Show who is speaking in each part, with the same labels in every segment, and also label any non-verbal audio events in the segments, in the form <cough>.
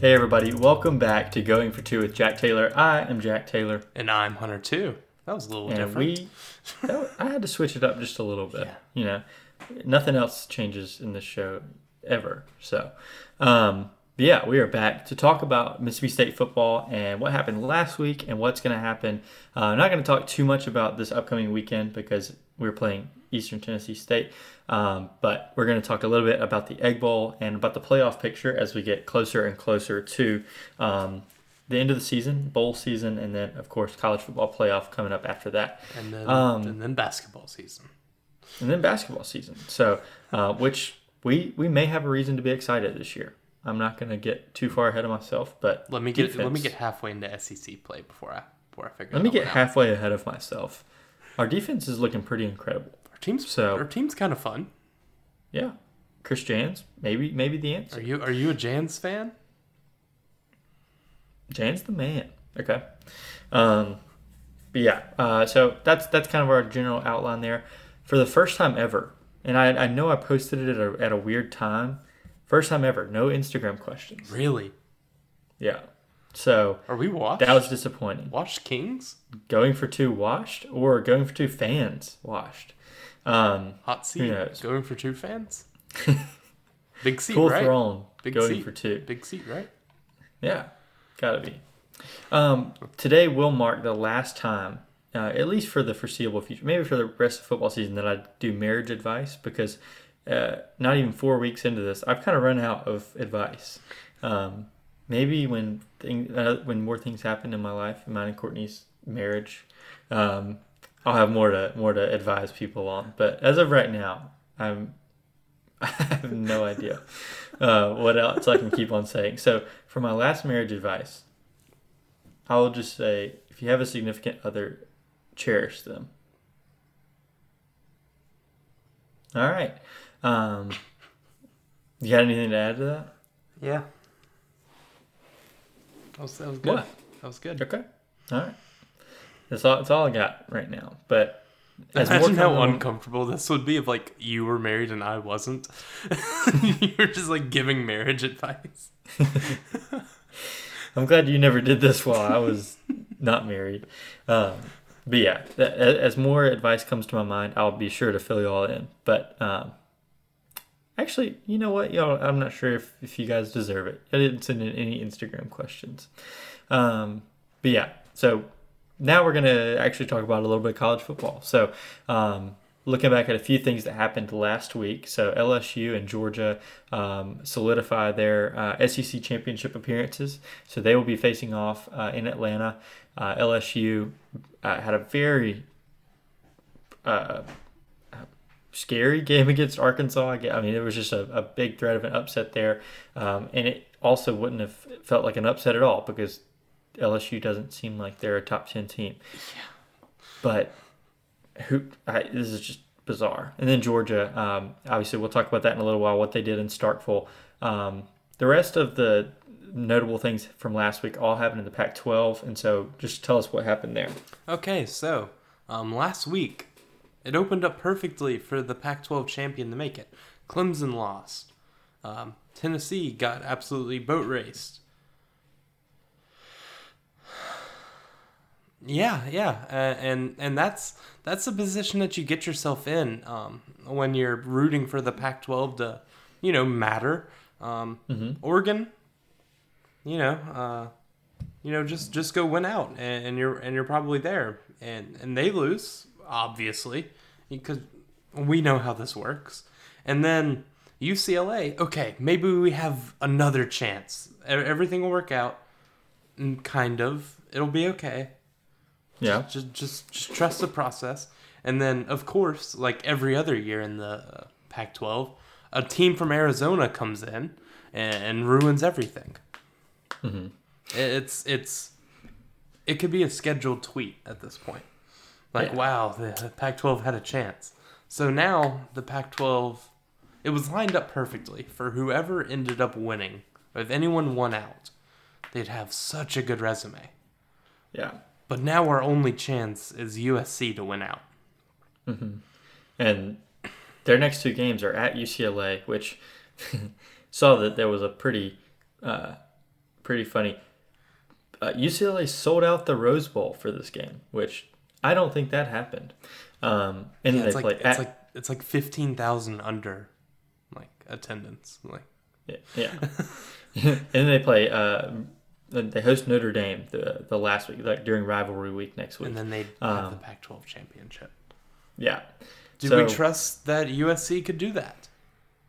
Speaker 1: Hey everybody, welcome back to Going for Two with Jack Taylor. I am Jack Taylor,
Speaker 2: And I'm Hunter Two. That was a little
Speaker 1: and
Speaker 2: different.
Speaker 1: we that I had to switch it up just a little bit.
Speaker 2: Yeah.
Speaker 1: You know, nothing else changes in this show ever. So, um, but yeah, we are back to talk about Mississippi State football and what happened last week and what's going to happen. Uh, I'm not going to talk too much about this upcoming weekend because we're playing Eastern Tennessee State, um, but we're going to talk a little bit about the Egg Bowl and about the playoff picture as we get closer and closer to um, the end of the season, bowl season, and then of course college football playoff coming up after that
Speaker 2: and then
Speaker 1: um,
Speaker 2: and then basketball season.
Speaker 1: and then basketball season. So, uh, which we we may have a reason to be excited this year. I'm not going to get too far ahead of myself, but
Speaker 2: Let me get let me get halfway into SEC play before I before I figure.
Speaker 1: let me get halfway ahead of myself. Our defense is looking pretty incredible.
Speaker 2: Our team's
Speaker 1: so-
Speaker 2: our team's kind of fun.
Speaker 1: Yeah, Chris Jans, maybe maybe the answer.
Speaker 2: Are you are you a Jans fan?
Speaker 1: Jan's the man. Okay. Um, but yeah, uh, so that's that's kind of our general outline there. For the first time ever, and I, I know I posted it at a, at a weird time. First time ever, no Instagram questions.
Speaker 2: Really?
Speaker 1: Yeah. So
Speaker 2: Are we watched?
Speaker 1: that was disappointing.
Speaker 2: watched Kings
Speaker 1: Going for two washed or going for two fans washed. Um,
Speaker 2: hot seat
Speaker 1: knows?
Speaker 2: going for two fans. <laughs> Big seat,
Speaker 1: cool
Speaker 2: right?
Speaker 1: throne
Speaker 2: Big
Speaker 1: going
Speaker 2: seat.
Speaker 1: for two.
Speaker 2: Big seat, right?
Speaker 1: Yeah, gotta be. Um, today will mark the last time, uh, at least for the foreseeable future, maybe for the rest of football season, that I do marriage advice because uh, not even four weeks into this, I've kind of run out of advice. Um, maybe when thing, uh, when more things happen in my life, mine and Courtney's marriage, um, I'll have more to more to advise people on. But as of right now, I'm <laughs> I have no idea uh, what else I can keep on saying. So, for my last marriage advice, I will just say if you have a significant other, cherish them. All right. Um, you got anything to add to that?
Speaker 2: Yeah. That was, that was good.
Speaker 1: What?
Speaker 2: That was good.
Speaker 1: Okay. All right. That's all. That's all I got right now. But as more
Speaker 2: Imagine how
Speaker 1: time-
Speaker 2: uncomfortable this would be if like you were married and I wasn't. <laughs> <laughs> you were just like giving marriage advice. <laughs>
Speaker 1: I'm glad you never did this while I was not married. Um, but yeah, th- as more advice comes to my mind, I'll be sure to fill you all in. But um, actually, you know what, y'all? I'm not sure if, if you guys deserve it. I didn't send in any Instagram questions. Um, but yeah, so now we're gonna actually talk about a little bit of college football. So. Um, Looking back at a few things that happened last week, so LSU and Georgia um, solidify their uh, SEC championship appearances. So they will be facing off uh, in Atlanta. Uh, LSU uh, had a very uh, scary game <laughs> against Arkansas. I mean, it was just a, a big threat of an upset there. Um, and it also wouldn't have felt like an upset at all because LSU doesn't seem like they're a top 10 team. Yeah. But who I, this is just bizarre. And then Georgia, um, obviously, we'll talk about that in a little while. What they did in Starkville. Um, the rest of the notable things from last week all happened in the Pac-12, and so just tell us what happened there.
Speaker 2: Okay, so um, last week it opened up perfectly for the Pac-12 champion to make it. Clemson lost. Um, Tennessee got absolutely boat raced. <sighs> Yeah, yeah, uh, and and that's that's the position that you get yourself in um, when you're rooting for the Pac-12 to, you know, matter. Um, Oregon, you know, uh, you know, just just go win out, and, and you're and you're probably there, and and they lose obviously because we know how this works, and then UCLA. Okay, maybe we have another chance. Everything will work out, and kind of. It'll be okay.
Speaker 1: Yeah,
Speaker 2: Just just just trust the process, and then of course, like every other year in the uh, Pac-12, a team from Arizona comes in and, and ruins everything.
Speaker 1: Mhm.
Speaker 2: It's it's it could be a scheduled tweet at this point. Like,
Speaker 1: Yeah.
Speaker 2: wow, the Pac-12 had a chance. So now the Pac-12, it was lined up perfectly for whoever ended up winning. If anyone won out, they'd have such a good resume.
Speaker 1: yeah.
Speaker 2: But now our only chance is USC to win out.
Speaker 1: And their next two games are at UCLA, which <laughs> saw that there was a pretty uh, pretty funny. Uh, UCLA sold out the Rose Bowl for this game, which I don't think that happened. Um, and
Speaker 2: Yeah,
Speaker 1: they
Speaker 2: it's like
Speaker 1: play
Speaker 2: it's
Speaker 1: at,
Speaker 2: like it's like fifteen thousand under, like attendance. Like
Speaker 1: yeah, yeah. <laughs> and then they play. Uh, they host Notre Dame the the last week, like during rivalry week next week.
Speaker 2: and then they have
Speaker 1: Um,
Speaker 2: the Pac-12 championship.
Speaker 1: yeah,
Speaker 2: Do
Speaker 1: so-
Speaker 2: we trust that USC could do that?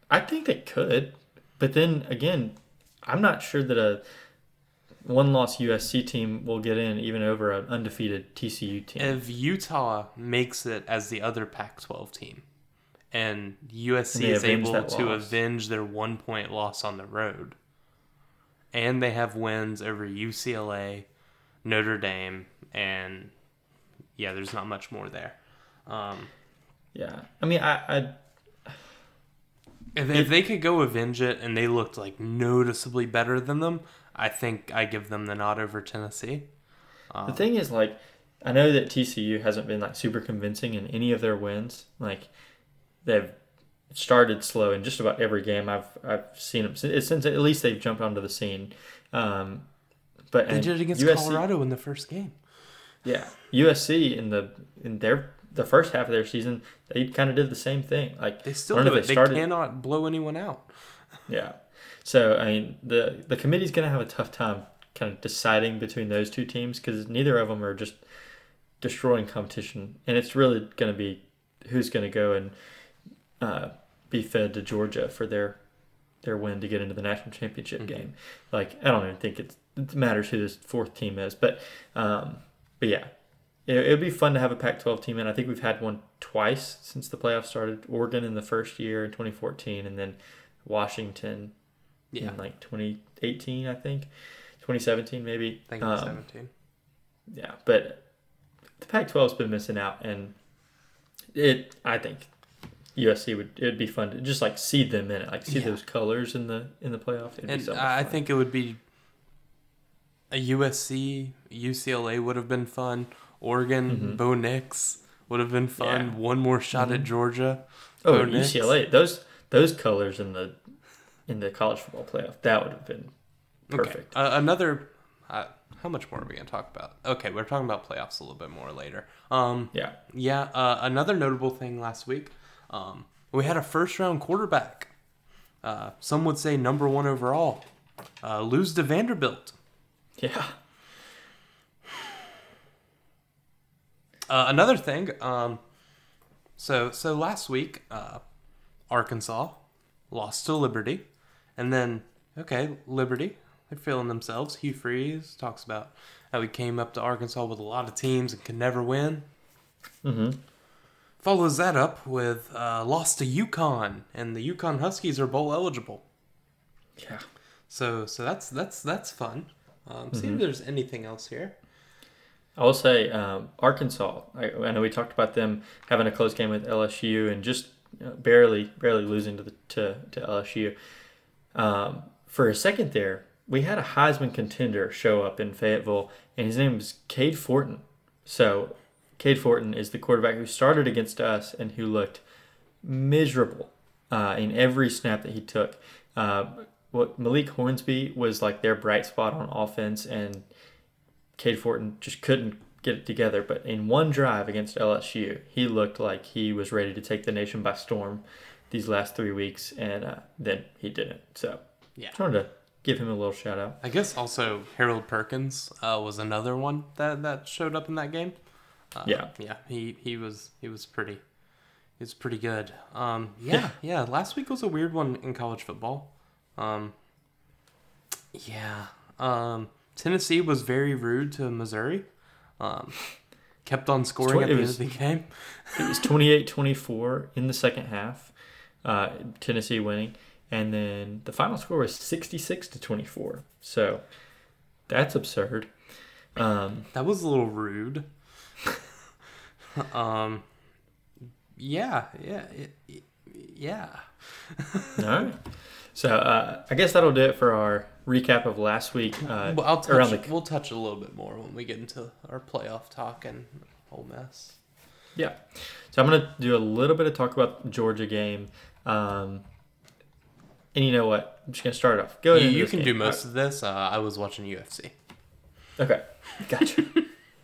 Speaker 1: I think they could, but then again, I'm not sure that a one loss USC team will get in even over an undefeated TCU team.
Speaker 2: If Utah makes it as the other Pac-12 team, and USC
Speaker 1: And
Speaker 2: is able to
Speaker 1: loss.
Speaker 2: avenge their one-point loss on the road, and they have wins over UCLA, Notre Dame, and yeah, there's not much more there. Um,
Speaker 1: yeah, I mean, I, I
Speaker 2: If, if they could go avenge it and they looked like noticeably better than them, I think I give them the nod over Tennessee.
Speaker 1: the thing is like, I know that TCU hasn't been like super convincing in any of their wins. Like, they've started slow in just about every game I've I've seen them since, since at least they've jumped onto the scene. Um, but
Speaker 2: They did it against
Speaker 1: USC
Speaker 2: Colorado in the first game.
Speaker 1: Yeah, USC in the in their the first half of their season, they kind of did the same thing. Like
Speaker 2: They still
Speaker 1: don't
Speaker 2: it. They
Speaker 1: started-
Speaker 2: cannot blow anyone out.
Speaker 1: Yeah, so I mean the the committee's gonna have a tough time kind of deciding between those two teams because neither of them are just destroying competition, and it's really gonna be who's gonna go and uh, be fed to Georgia for their their win to get into the national championship
Speaker 2: Mhm.
Speaker 1: game. Like I don't even think it's, it matters who this fourth team is, but um, but yeah, it would be fun to have a Pac-12 team in. I think we've had one twice since the playoffs started. Oregon in the first year in 2014, and then Washington
Speaker 2: Yeah,
Speaker 1: in like 2018, I think, 2017 maybe.
Speaker 2: I think
Speaker 1: Um,
Speaker 2: 17.
Speaker 1: yeah, but the Pac-12's been missing out, and it. I think USC would it would be fun to just like see them in it, like see
Speaker 2: Yeah.
Speaker 1: those colors in the in the playoff. It'd be
Speaker 2: And I
Speaker 1: fun.
Speaker 2: think it would be a USC, UCLA would have been fun. Oregon,
Speaker 1: Mhm.
Speaker 2: Bo Nix would have been fun.
Speaker 1: Yeah.
Speaker 2: One more shot at
Speaker 1: Mhm.
Speaker 2: Georgia.
Speaker 1: oh
Speaker 2: Bo Nix.
Speaker 1: UCLA those those colors in the in the college football playoff that would have been perfect.
Speaker 2: Okay. Uh, another. Uh, how much more are we gonna talk about? Okay, we're talking about playoffs a little bit more later. Um,
Speaker 1: Yeah,
Speaker 2: yeah. Uh, another notable thing last week, um, we had a first round quarterback. Uh, some would say number one overall. Uh, lose to Vanderbilt.
Speaker 1: yeah, <sighs>
Speaker 2: Uh, another thing. Um, so so last week, uh, Arkansas lost to Liberty, and then okay, Liberty they're feeling themselves. Hugh Freeze talks about how he came up to Arkansas with a lot of teams and could never win.
Speaker 1: Mm-hmm.
Speaker 2: Follows that up with uh, loss to UConn, and the UConn Huskies are bowl eligible.
Speaker 1: yeah.
Speaker 2: So so that's that's that's fun. Um, See
Speaker 1: Mhm.
Speaker 2: if there's anything else here.
Speaker 1: I will say um, Arkansas. I, I know we talked about them having a close game with LSU and just barely, barely losing to the to, to LSU. Um, for a second there, we had a Heisman contender show up in Fayetteville, and his name was Cade Fortin. So, Cade Fortin is the quarterback who started against us and who looked miserable uh, in every snap that he took. Uh, what Malik Hornsby was like their bright spot on offense, and Cade Fortin just couldn't get it together. But in one drive against LSU, he looked like he was ready to take the nation by storm these last three weeks, and uh, then he didn't. So,
Speaker 2: Yeah.
Speaker 1: wanted to give him a little shout out.
Speaker 2: I guess also Harold Perkins uh, was another one that, that showed up in that game. Uh,
Speaker 1: Yeah.
Speaker 2: yeah, he, he was he was pretty he was pretty good. Um, <laughs> yeah, yeah. Last week was a weird one in college football. Um, yeah, um, Tennessee was very rude to Missouri. Um, kept on scoring
Speaker 1: twen-
Speaker 2: at
Speaker 1: it
Speaker 2: the
Speaker 1: was-
Speaker 2: end of the <laughs> game.
Speaker 1: It was 28-24 in the second half, uh, Tennessee winning, and then the final score was 66 to 24. So, that's absurd. Um,
Speaker 2: That was a little rude. um, yeah, yeah, yeah. <laughs>
Speaker 1: all right. So uh, I guess that'll do it for our recap of last week. Uh,
Speaker 2: Well, I'll touch,
Speaker 1: around the
Speaker 2: we'll touch a little bit more when we get into our playoff talk and whole mess.
Speaker 1: yeah. So I'm gonna do a little bit of talk about the Georgia game, um, and you know what? I'm just gonna start off. Go
Speaker 2: You,
Speaker 1: ahead.
Speaker 2: you can do most of this. Uh, I was watching UFC.
Speaker 1: Okay, gotcha.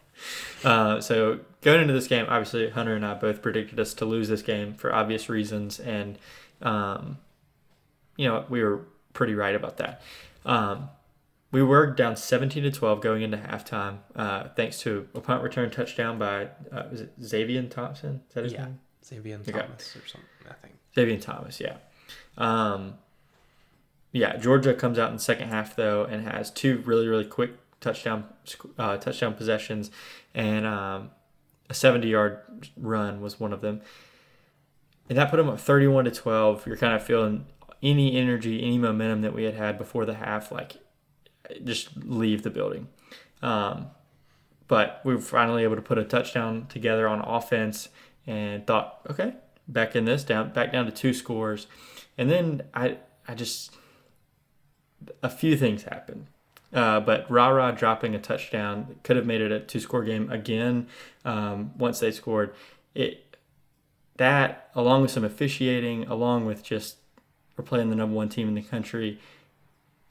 Speaker 1: <laughs> uh, so going into this game, obviously Hunter and I both predicted us to lose this game for obvious reasons, and um, you know we were pretty right about that. Um, we were down 17 to 12 going into halftime, uh, thanks to a punt return touchdown by uh, was it Xavier Thompson? Is that his
Speaker 2: Yeah.
Speaker 1: name?
Speaker 2: Xavier
Speaker 1: Okay.
Speaker 2: Thomas or something. I think.
Speaker 1: Xavier Thomas, yeah. Um, yeah, Georgia comes out in the second half though and has two really really quick touchdown uh, touchdown possessions, and um, a 70 yard run was one of them, and that put them up 31 to 12. You're kind of feeling any energy, any momentum that we had had before the half, like just leave the building. Um, but we were finally able to put a touchdown together on offense and thought, okay, back in this down back down to two scores. And then I I just a few things happened. Uh, but Rara dropping a touchdown could have made it a two score game again um, once they scored. It that along with some officiating, along with just we're playing the number one team in the country,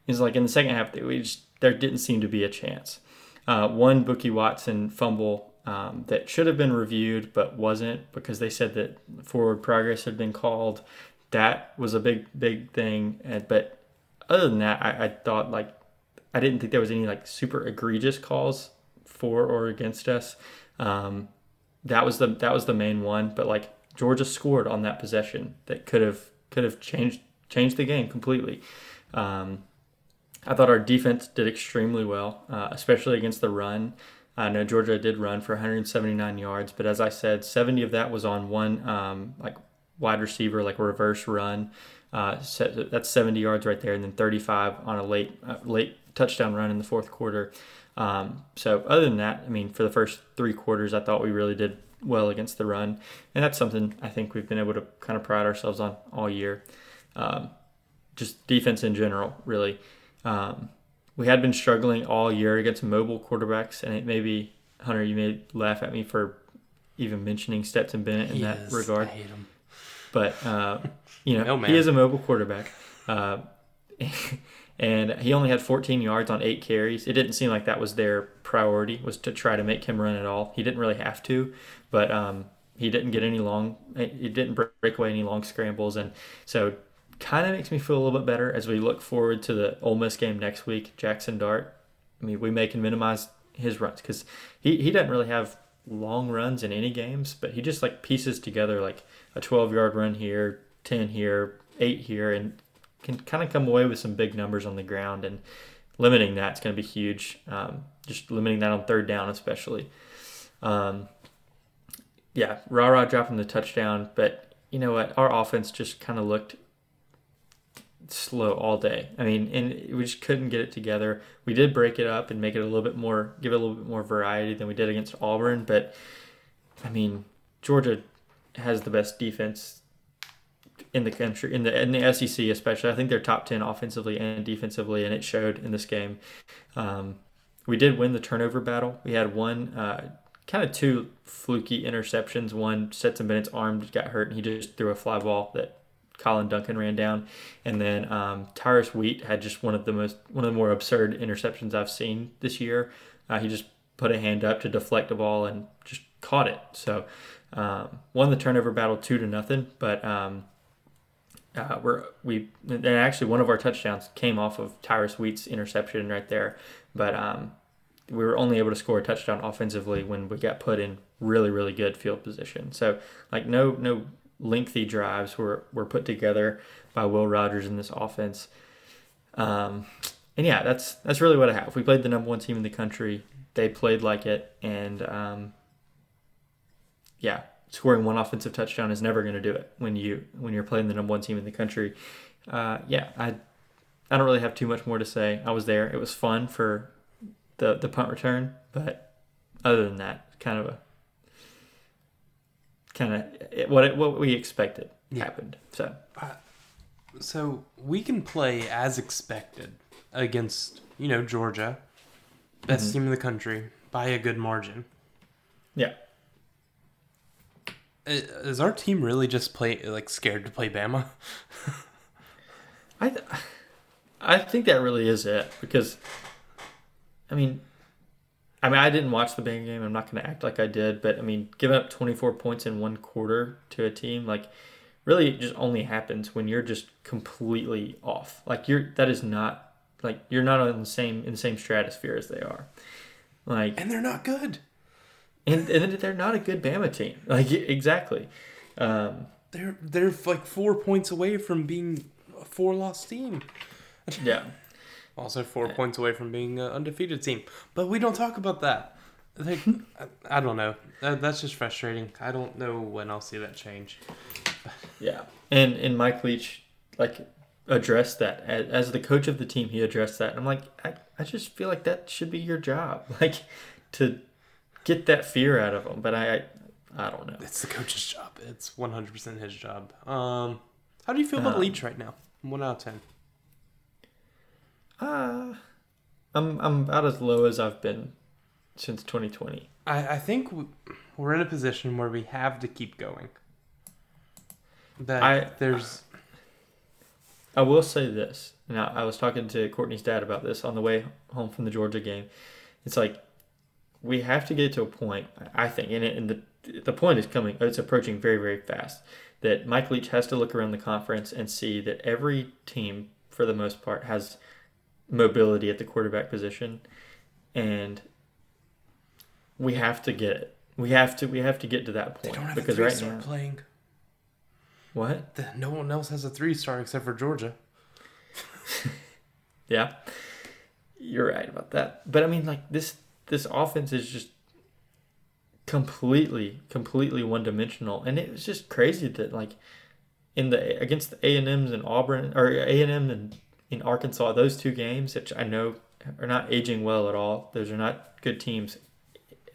Speaker 1: is like in the second half we just there didn't seem to be a chance. Uh, one Bookie Watson fumble um, that should have been reviewed but wasn't because they said that forward progress had been called. That was a big big thing. And, but other than that, I, I thought like I didn't think there was any like super egregious calls for or against us. Um, that was the that was the main one. But like Georgia scored on that possession that could have could have changed changed the game completely. Um, I thought our defense did extremely well, uh, especially against the run. I know Georgia did run for 179 yards, but as I said, 70 of that was on one um, like wide receiver, like reverse run. Uh, se- that's 70 yards right there, and then 35 on a late uh, late touchdown run in the fourth quarter. Um, so other than that, I mean, for the first three quarters, I thought we really did well against the run, and that's something I think we've been able to kind of pride ourselves on all year. Um, just defense in general, really. Um, we had been struggling all year against mobile quarterbacks, and it maybe Hunter, you may laugh at me for even mentioning Stetson Bennett in that
Speaker 2: Yes,
Speaker 1: regard,
Speaker 2: I hate him.
Speaker 1: but uh, you know
Speaker 2: No,
Speaker 1: he is a mobile quarterback, uh, <laughs> and he only had 14 yards on eight carries. It didn't seem like that was their priority was to try to make him run at all. He didn't really have to, but um, he didn't get any long. He didn't break away any long scrambles, and so kind of makes me feel a little bit better as we look forward to the Ole Miss game next week. Jackson Dart. I mean, we may can minimize his runs because he, he doesn't really have long runs in any games, but he just like pieces together like a 12 yard run here, 10 here, 8 here, and can kind of come away with some big numbers on the ground. And limiting that's going to be huge. Um, just limiting that on third down, especially. Um, yeah, Rara dropping the touchdown, but you know what? Our offense just kind of looked slow all day. I mean, and we just couldn't get it together. We did break it up and make it a little bit more, give it a little bit more variety than we did against Auburn. But I mean, Georgia has the best defense in the country, in the in the SEC especially. I think they're top ten offensively and defensively, and it showed in this game. Um, we did win the turnover battle. We had one. Uh, Kind of two fluky interceptions. One, Stetson Bennett's arm got hurt, and he just threw a fly ball that Collin Duncan ran down, and then um, Tyrus Wheat had just one of the most one of the more absurd interceptions I've seen this year. Uh, he just put a hand up to deflect a ball and just caught it. So um, won the turnover battle two to nothing. But um, uh, we're we and actually one of our touchdowns came off of Tyrus Wheat's interception right there. But um, we were only able to score a touchdown offensively when we got put in really really good field position. So like no no lengthy drives were, were put together by Will Rogers in this offense. Um, and yeah, that's that's really what I have. We played the number one team in the country. They played like it, and um, yeah, scoring one offensive touchdown is never going to do it when you when you're playing the number one team in the country. Uh, yeah, I I don't really have too much more to say. I was there. It was fun for the the punt return, but other than that, kind of a kind of what it, what we expected
Speaker 2: Yeah.
Speaker 1: happened. So
Speaker 2: So we can play as expected against, you know, Georgia, best
Speaker 1: Mm-hmm.
Speaker 2: team in the country by a good margin.
Speaker 1: yeah,
Speaker 2: Is our team really just play like scared to play Bama? <laughs>
Speaker 1: I, th- I think that really is it because, I mean, I mean I didn't watch the Bang game. I'm not going to act like I did, but I mean, giving up 24 points in one quarter to a team like really it just only happens when you're just completely off. Like you're that is not like you're not on the same in the same stratosphere as they are. Like
Speaker 2: And they're not good.
Speaker 1: and and they're not a good Bama team. <laughs> Like exactly. Um,
Speaker 2: They're they're like four points away from being a four loss team. <laughs>
Speaker 1: yeah.
Speaker 2: Also four points away from being an undefeated team. But we don't talk about that. Like, <laughs> I, I don't know. That, that's just frustrating. I don't know when I'll see that change.
Speaker 1: Yeah, and and Mike Leach like addressed that as, as the coach of the team. He addressed that, and I'm like, I, I just feel like that should be your job, <laughs> like to get that fear out of them. But I, I, I don't know.
Speaker 2: It's the coach's job. It's 100% his job. Um, how do you feel about
Speaker 1: Um,
Speaker 2: Leach right now? One out of ten.
Speaker 1: Uh, I'm I'm about as low as I've been since 2020.
Speaker 2: I, I think we're in a position where we have to keep going. That
Speaker 1: I-
Speaker 2: there's
Speaker 1: I will say this. Now, I was talking to Courtney's dad about this on the way home from the Georgia game. It's like we have to get to a point, I think, and, it, and the the point is coming. It's approaching very very fast. That Mike Leach has to look around the conference and see that every team, for the most part, has mobility at the quarterback position, and we have to get it. We have to we have to get to that point they
Speaker 2: don't have
Speaker 1: because
Speaker 2: a
Speaker 1: right now,
Speaker 2: playing.
Speaker 1: what?
Speaker 2: The, no one else has a three star except for Georgia. <laughs>
Speaker 1: Yeah, you're right about that. But I mean, like this this offense is just completely completely one dimensional, and it was just crazy that like in the against the A and M's and Auburn or A and M and in Arkansas, those two games, which I know are not aging well at all. Those are not good teams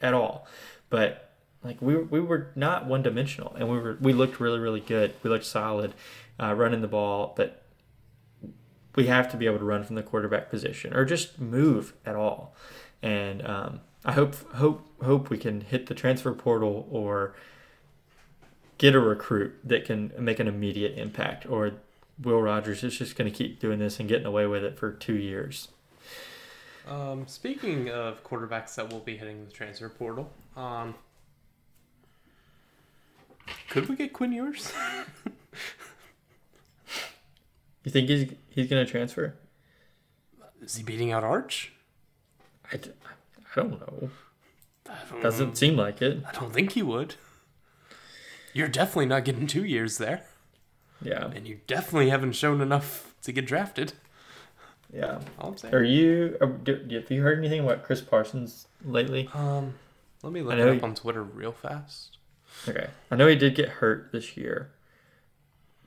Speaker 1: at all, but like we we were not one dimensional, and we were we looked really really good. We looked solid, uh, running the ball, but we have to be able to run from the quarterback position or just move at all. And um, I hope hope hope we can hit the transfer portal or get a recruit that can make an immediate impact. Or Will Rogers is just going to keep doing this and getting away with it for two years.
Speaker 2: Um, speaking of quarterbacks that will be hitting the transfer portal, um, could we get Quinn Ewers? <laughs>
Speaker 1: You think he's he's going to transfer?
Speaker 2: Is he beating out Arch?
Speaker 1: I, d- I don't know.
Speaker 2: I don't,
Speaker 1: Doesn't seem like it.
Speaker 2: I don't think he would. You're definitely not getting two years there,
Speaker 1: Yeah,
Speaker 2: and you definitely haven't shown enough to get drafted.
Speaker 1: yeah.
Speaker 2: All I'm saying.
Speaker 1: Are you? Are, do, have you heard anything about Chris Parsons lately?
Speaker 2: Um, let me look
Speaker 1: I
Speaker 2: it up
Speaker 1: you-
Speaker 2: on Twitter real fast.
Speaker 1: Okay, I know he did get hurt this year,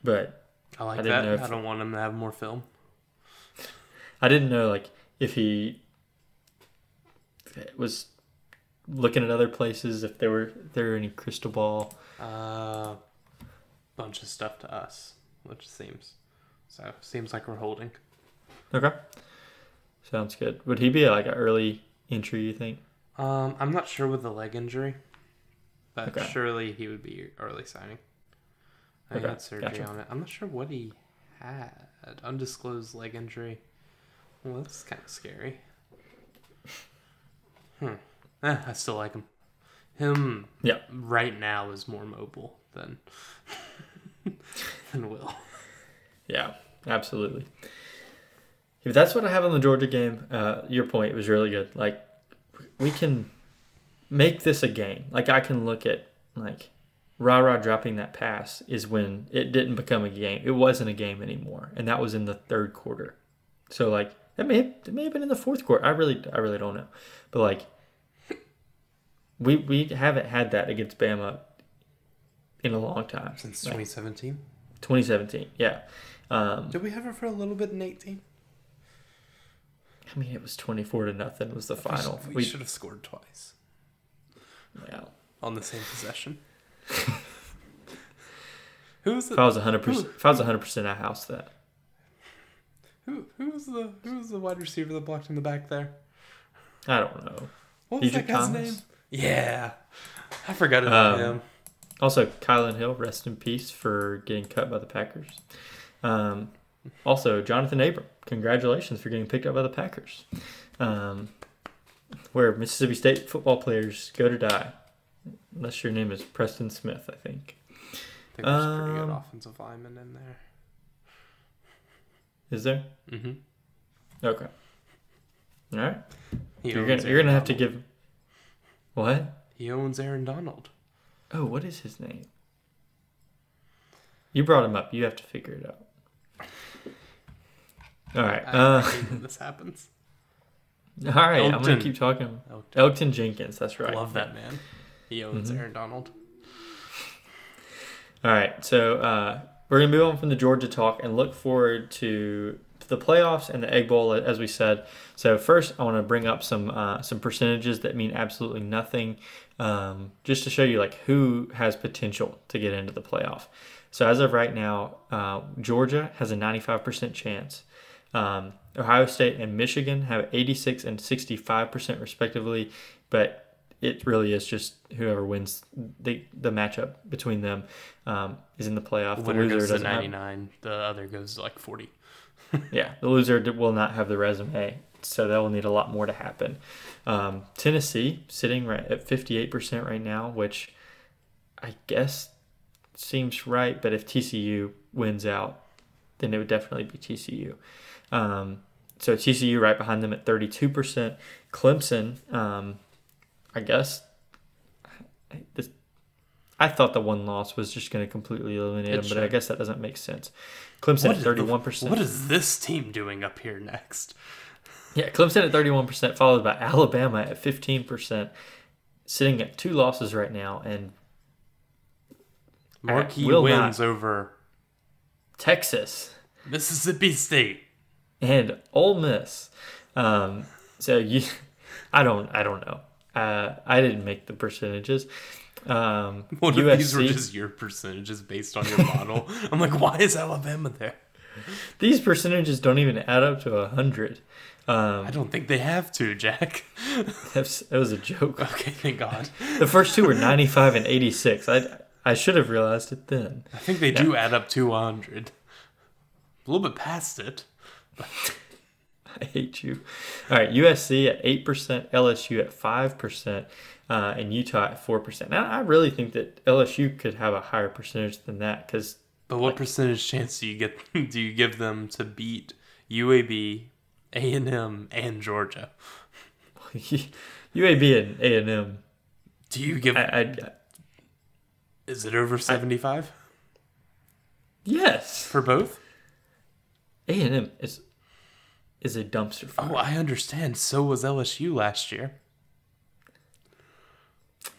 Speaker 1: but
Speaker 2: I like
Speaker 1: I didn't
Speaker 2: that.
Speaker 1: know if-
Speaker 2: I don't want him to have more film.
Speaker 1: I didn't know like if he was looking at other places, if there were if there were any crystal ball.
Speaker 2: Uh, bunch of stuff to us, which seems so seems like we're holding.
Speaker 1: Okay, sounds good. Would he be like an early entry? You think?
Speaker 2: Um, I'm not sure with the leg injury, but
Speaker 1: Okay.
Speaker 2: surely he would be early signing. I
Speaker 1: Okay,
Speaker 2: had surgery
Speaker 1: gotcha.
Speaker 2: on it. I'm not sure what he had. Undisclosed leg injury. Well, that's kind of scary. Hmm. Eh, I still like him. Him.
Speaker 1: Yeah.
Speaker 2: Right now is more mobile than <laughs> than Will.
Speaker 1: Yeah, absolutely. If that's what I have on the Georgia game, uh, your point was really good. Like we can make this a game. Like I can look at like Rara dropping that pass is when it didn't become a game. It wasn't a game anymore, and that was in the third quarter. So like that may have, it may have been in the fourth quarter. I really I really don't know, but like we we haven't had that against Bama in a long time
Speaker 2: Since
Speaker 1: Like,
Speaker 2: 2017.
Speaker 1: 2017. Yeah. Um,
Speaker 2: Did we have it for a little bit in 18?
Speaker 1: I mean, it was 24 to nothing was the final.
Speaker 2: We,
Speaker 1: We,
Speaker 2: should have scored twice
Speaker 1: yeah.
Speaker 2: on the same possession. <laughs> who was
Speaker 1: If I was 100%, if I was 100%, I house that.
Speaker 2: who, who was the who was the wide receiver that blocked in the back there?
Speaker 1: I don't know.
Speaker 2: What was
Speaker 1: Deddrick
Speaker 2: that guy's
Speaker 1: Thomas?
Speaker 2: name? Yeah, I forgot about
Speaker 1: Um,
Speaker 2: him.
Speaker 1: Also, Kylan Hill, rest in peace for getting cut by the Packers. Um, also, Johnathan Abram, congratulations for getting picked up by the Packers, um, where Mississippi State football players go to die. Unless your name is Preston Smith, I think.
Speaker 2: I think there's a pretty good
Speaker 1: Um,
Speaker 2: offensive lineman in there.
Speaker 1: Is there?
Speaker 2: Mm-hmm.
Speaker 1: Okay. All right.
Speaker 2: He
Speaker 1: you're gonna you're gonna have to give. What?
Speaker 2: He owns Aaron Donald.
Speaker 1: Oh, what is his name? You brought him up. You have to figure it out. All right.
Speaker 2: I, I
Speaker 1: Uh,
Speaker 2: hate when <laughs> this happens.
Speaker 1: all right. I'm gonna keep talking.
Speaker 2: Elgton.
Speaker 1: Elgton Jenkins. That's right.
Speaker 2: Love that man. He owns
Speaker 1: Mhm.
Speaker 2: Aaron Donald.
Speaker 1: All right, so uh, we're gonna move on from the Georgia talk and look forward to the playoffs and the Egg Bowl, as we said. So first, I want to bring up some uh, some percentages that mean absolutely nothing, um, just to show you like who has potential to get into the playoff. So as of right now, uh, Georgia has a 95% chance. Um, Ohio State and Michigan have 86 and 65% respectively, but it really is just whoever wins the the matchup between them um, is in the playoff.
Speaker 2: The
Speaker 1: The
Speaker 2: winner
Speaker 1: loser
Speaker 2: goes to
Speaker 1: doesn't have,
Speaker 2: 99. The other goes like 40.
Speaker 1: Yeah, the loser will not have the resume, so that will need a lot more to happen. Um, Tennessee sitting right at 58% right now, which I guess seems right, but if TCU wins out, then it would definitely be TCU. Um, so TCU right behind them at 32%. Clemson, um, I guess, this, I thought the one loss was just going to completely eliminate
Speaker 2: It
Speaker 1: them, but I guess that doesn't make sense. Clemson
Speaker 2: What
Speaker 1: at 31%.
Speaker 2: What is this team doing up here next?
Speaker 1: Yeah, Clemson at 31%, followed by Alabama at 15%, sitting at two losses right now, and
Speaker 2: Marquee wins over
Speaker 1: Texas
Speaker 2: Mississippi State.
Speaker 1: and Ole Miss. Um, so you, <laughs> I don't, I don't know. Uh, I didn't make the percentages. Um,
Speaker 2: What if these were just your percentages based on your model? <laughs> I'm like, why is Alabama there?
Speaker 1: these percentages don't even add up to a hundred. Um,
Speaker 2: I don't think they have to, Jack. <laughs>
Speaker 1: that was a joke.
Speaker 2: Okay, thank God.
Speaker 1: The first two were 95 and 86. I, I should have realized it then.
Speaker 2: I think they do add up to 100. A little bit past it. <laughs>
Speaker 1: I hate you. All right, USC at 8%, LSU at 5%, uh, and Utah at 4%. Now, I really think that LSU could have a higher percentage than that because
Speaker 2: But what percentage chance do you get? <laughs> Do you give them to beat UAB, A and M, and Georgia? <laughs>
Speaker 1: UAB and A&M,
Speaker 2: Do you give?
Speaker 1: I, I,
Speaker 2: is it over seventy five
Speaker 1: yes,
Speaker 2: for both?
Speaker 1: A&M is is a dumpster fire.
Speaker 2: Oh, I understand. So was LSU last year.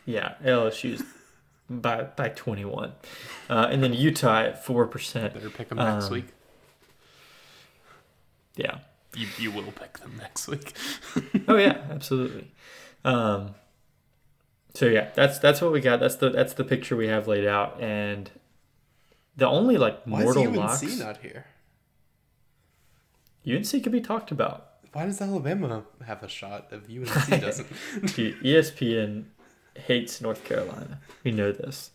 Speaker 1: Yeah, LSU's by by 21, uh, and then Utah at 4%.
Speaker 2: Better pick them next
Speaker 1: Um,
Speaker 2: week.
Speaker 1: Yeah.
Speaker 2: You you will pick them next week. <laughs>
Speaker 1: Oh yeah, absolutely. Um, so yeah, that's that's what we got. That's the that's the picture we have laid out, and the only like mortal locks.
Speaker 2: Not here?
Speaker 1: UNC could be talked about.
Speaker 2: Why does Alabama have a shot if UNC <laughs> doesn't?
Speaker 1: ESPN hates North Carolina. We know this.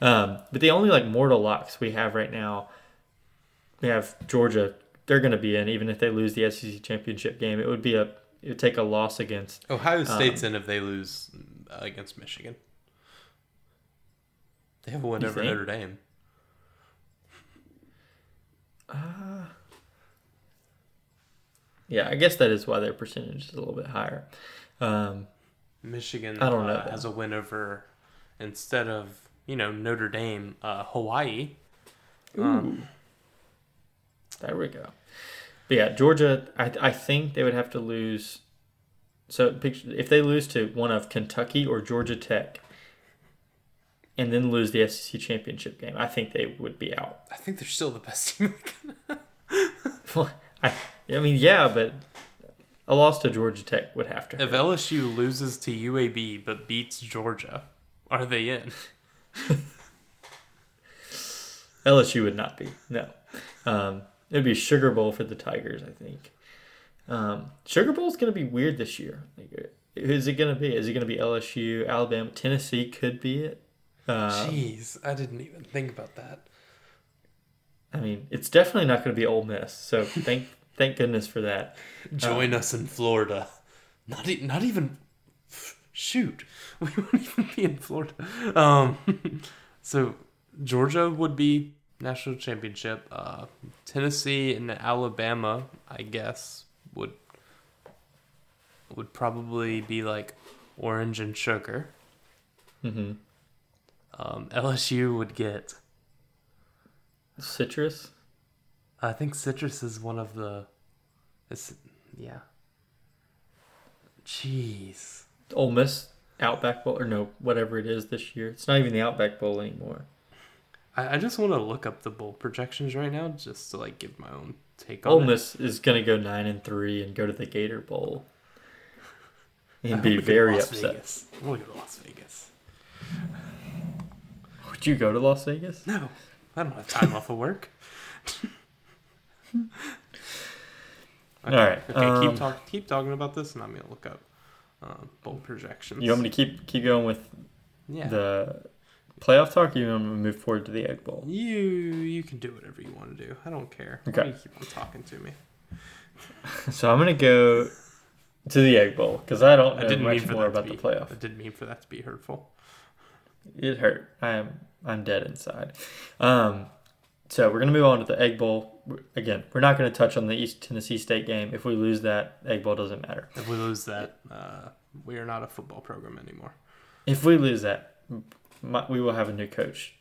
Speaker 1: Um, but the only like mortal locks we have right now, we have Georgia. They're going to be in even if they lose the SEC championship game. It would be a it would take a loss against
Speaker 2: Ohio State's in if they lose uh, against Michigan. They have a win over? Notre Dame.
Speaker 1: yeah. I guess that is why their percentage is a little bit higher. Um,
Speaker 2: Michigan
Speaker 1: I don't know
Speaker 2: uh, has a win over instead of you know Notre Dame, uh, Hawaii. Um,
Speaker 1: There we go. But yeah, Georgia, I, I think they would have to lose. So picture if they lose to one of Kentucky or Georgia Tech, and then lose the SEC championship game, I think they would be out.
Speaker 2: I think they're still the best team.
Speaker 1: Well, <laughs> <laughs> I, I mean, yeah, but a loss to Georgia Tech would have to.
Speaker 2: if
Speaker 1: Hurt.
Speaker 2: LSU loses to UAB but beats Georgia, are they in? <laughs>
Speaker 1: LSU would not be. No, um, it'd be Sugar Bowl for the Tigers. I think. Um, Sugar Bowl is going to be weird this year. Like, who's it going to be? Is it going to be LSU, Alabama, Tennessee? Could be it. Uh,
Speaker 2: Jeez, I didn't even think about that.
Speaker 1: I mean, it's definitely not going to be Ole Miss. So thank thank goodness for that.
Speaker 2: Join us in Florida. Not e- not even. Shoot, <laughs> we won't even be in Florida. Um, <laughs> so Georgia would be national championship. Uh, Tennessee and Alabama, I guess, would would probably be like orange and sugar.
Speaker 1: hmm
Speaker 2: Um, LSU would get.
Speaker 1: Citrus.
Speaker 2: I think citrus is one of the. It's yeah. Jeez.
Speaker 1: Ole Miss Outback Bowl or no, whatever it is this year. It's not even the Outback Bowl anymore.
Speaker 2: I, I just want to look up the bowl projections right now just to like give my own take on
Speaker 1: Ole
Speaker 2: it.
Speaker 1: Miss is going to go nine and three and go to the Gator Bowl <laughs> and be
Speaker 2: we go to
Speaker 1: very upset.
Speaker 2: Vegas. I want to go to Las Vegas.
Speaker 1: Would you go to Las Vegas?
Speaker 2: No, I don't have time off of work. <laughs>
Speaker 1: All right,
Speaker 2: Okay,
Speaker 1: um,
Speaker 2: keep talking. Keep talking about this, and I'm gonna look up uh, bowl projections.
Speaker 1: You want me to keep keep going with
Speaker 2: Yeah.
Speaker 1: the playoff talk? Or you want me to move forward to the Egg Bowl?
Speaker 2: you you can do whatever you want to do. I don't care. Why
Speaker 1: Okay.
Speaker 2: you keep on talking to me? <laughs>
Speaker 1: So I'm going to go to the Egg Bowl because I don't
Speaker 2: I didn't mean
Speaker 1: much
Speaker 2: for
Speaker 1: more about the
Speaker 2: be-
Speaker 1: playoff.
Speaker 2: I didn't mean for that to be hurtful.
Speaker 1: It hurt. I am I'm dead inside. Um, so we're gonna move on to the Egg Bowl. Again, we're not gonna touch on the East Tennessee State game. If we lose that, Egg Bowl doesn't matter.
Speaker 2: If we lose that, uh, we are not a football program anymore.
Speaker 1: If we lose that, my, we will have a new coach.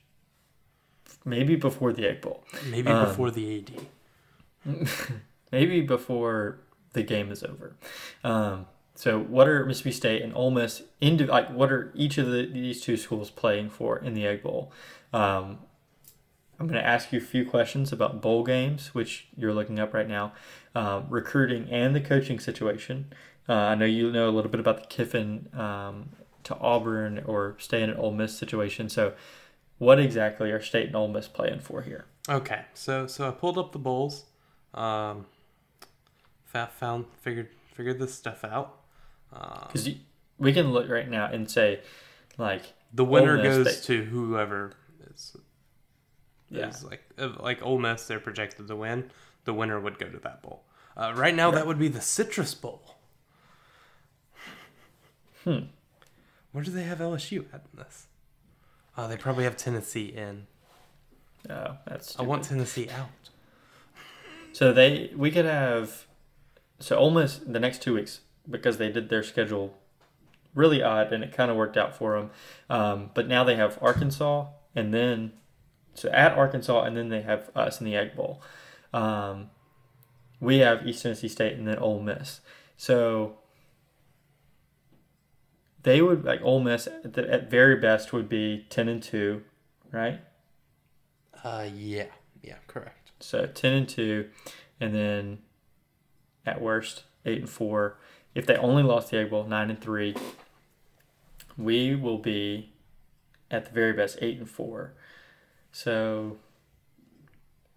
Speaker 1: Maybe before the Egg Bowl.
Speaker 2: Maybe
Speaker 1: Um,
Speaker 2: before the AD. <laughs>
Speaker 1: Maybe before the game is over. Um, so, what are Mississippi State and Ole Miss? Like, what are each of the, these two schools playing for in the Egg Bowl? Um, I'm going to ask you a few questions about bowl games, which you're looking up right now, um, recruiting and the coaching situation. Uh, I know you know a little bit about the Kiffin um, to Auburn or staying at Ole Miss situation. So, what exactly are State and Ole Miss playing for here?
Speaker 2: Okay, so so I pulled up the bowls, um, found figured figured this stuff out. Um,
Speaker 1: Because we can look right now and say, like,
Speaker 2: the winner goes to whoever is
Speaker 1: Yeah.
Speaker 2: like uh, like Ole Miss. They're projected to win. The winner would go to that bowl. Uh, right now, that would be the Citrus Bowl.
Speaker 1: Hmm.
Speaker 2: Where do they have LSU at in this? Oh, they probably have Tennessee in.
Speaker 1: oh, that's.
Speaker 2: I want. Tennessee out.
Speaker 1: So they we could have so Ole Miss the next two weeks because they did their schedule really odd and it kind of worked out for them. Um, but now they have Arkansas and then so at Arkansas and then they have us in the Egg Bowl. Um, we have East Tennessee State and then Ole Miss. So they would like Ole Miss at, the, at very best would be ten and two, right?
Speaker 2: Uh, yeah, yeah, correct.
Speaker 1: So ten and two, and then at worst eight and four. If they only lost the Egg Bowl, nine and three. We will be at the very best eight and four. So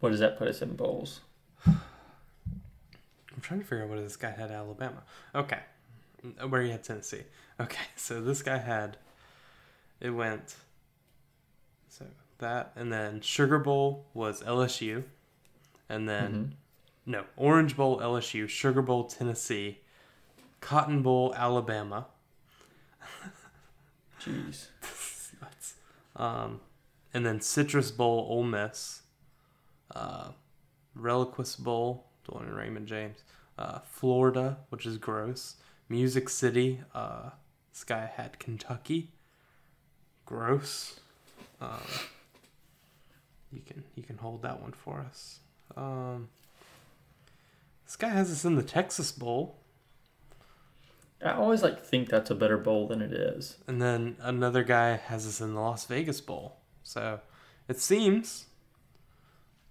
Speaker 1: what does that put us in bowls? <sighs>
Speaker 2: I'm trying to figure out what this guy had Alabama. Okay. Where he had Tennessee. Okay, <laughs> so this guy had it went so that and then Sugar Bowl was LSU. And then
Speaker 1: Mhm.
Speaker 2: no, Orange Bowl LSU, Sugar Bowl Tennessee, Cotton Bowl Alabama. <laughs>
Speaker 1: Jeez.
Speaker 2: Um, and then Citrus Bowl Ole Miss, uh, ReliaQuest Bowl, the one in Raymond James, uh, Florida, which is gross. Music City, uh, this guy had Kentucky, gross. Um, you can you can hold that one for us. Um, this guy has us in the Texas Bowl.
Speaker 1: I always like think that's a better bowl than it is.
Speaker 2: And then another guy has us in the Las Vegas Bowl. So it seems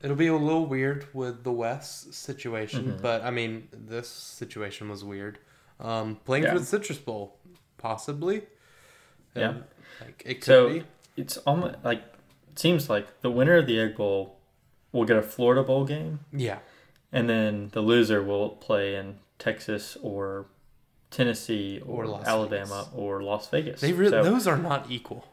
Speaker 2: it'll be a little weird with the West situation,
Speaker 1: Mhm.
Speaker 2: but I mean, this situation was weird. Um, playing
Speaker 1: Yeah.
Speaker 2: for the Citrus Bowl, possibly.
Speaker 1: Yeah.
Speaker 2: Like it could
Speaker 1: So
Speaker 2: be.
Speaker 1: it's almost like it seems like the winner of the Egg Bowl will get a Florida Bowl game.
Speaker 2: Yeah.
Speaker 1: And then the loser will play in Texas or Tennessee or,
Speaker 2: Or
Speaker 1: Alabama
Speaker 2: Vegas.
Speaker 1: or Las Vegas.
Speaker 2: They re-
Speaker 1: So,
Speaker 2: those are not equal.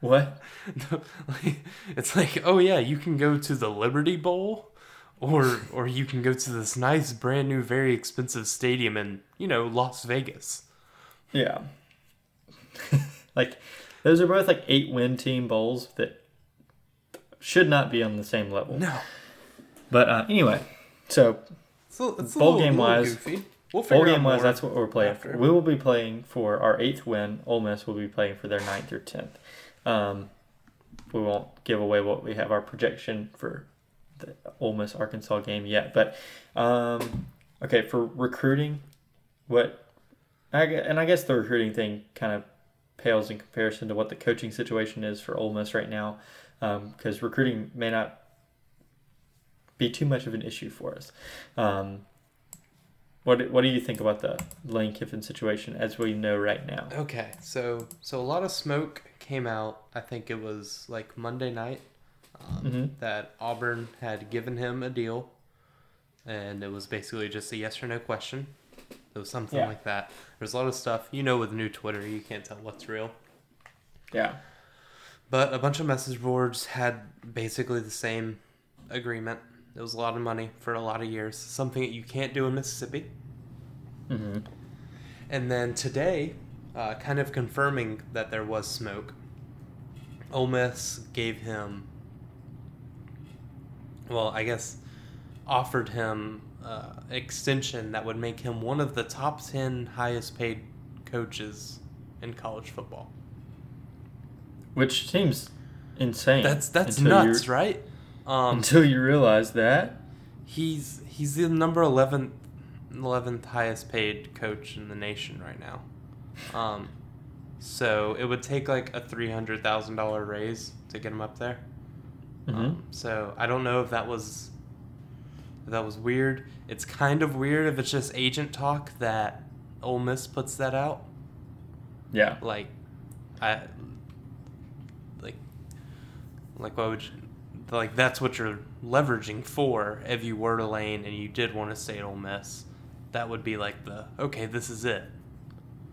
Speaker 1: What? <laughs>
Speaker 2: it's like, oh yeah, you can go to the Liberty Bowl, or or you can go to this nice, brand new, very expensive stadium in you know Las Vegas.
Speaker 1: Yeah. <laughs> like those are both like eight win team bowls that should not be on the same level.
Speaker 2: No,
Speaker 1: But uh, anyway, so
Speaker 2: it's a, it's
Speaker 1: Bowl
Speaker 2: little-
Speaker 1: game wise-
Speaker 2: goofy. We'll
Speaker 1: bowl game wise, that's what we're playing
Speaker 2: after.
Speaker 1: for. We will be playing for our eighth win. Ole Miss will be playing for their ninth or tenth. Um, we won't give away what we have our projection for the Ole Miss Arkansas game yet, but um, okay for recruiting, what I and I guess the recruiting thing kind of pales in comparison to what the coaching situation is for Ole Miss right now, because recruiting may not be too much of an issue for us. Um, what what do you think about the Lane Kiffin situation as we know right now?
Speaker 2: Okay, so so a lot of smoke came out. I think it was like Monday night um,
Speaker 1: Mhm.
Speaker 2: that Auburn had given him a deal, and it was basically just a yes or no question. It was something
Speaker 1: Yeah.
Speaker 2: like that. There's a lot of stuff. You know, with new Twitter, you can't tell what's real.
Speaker 1: Yeah.
Speaker 2: But a bunch of message boards had basically the same agreement. It was a lot of money for a lot of years. Something that you can't do in Mississippi.
Speaker 1: hmm
Speaker 2: And then today, uh, kind of confirming that there was smoke, Ole Miss gave him, well, I guess, offered him uh, extension that would make him one of the top 10 highest paid coaches in college football.
Speaker 1: Which seems insane.
Speaker 2: That's that's nuts, right? Um,
Speaker 1: Until you realize that.
Speaker 2: he's he's the number 11th 11th highest paid coach in the nation right now. Um, so it would take like a three hundred thousand dollar raise to get him up there.
Speaker 1: hmm
Speaker 2: Um, so I don't know if that was if that was weird. It's kind of weird if it's just agent talk that Ole Miss puts that out.
Speaker 1: Yeah.
Speaker 2: Like, I like like why would you, like that's what you're leveraging for if you were to lane and you did want to stay at Ole Miss. That would be like the okay, this is it.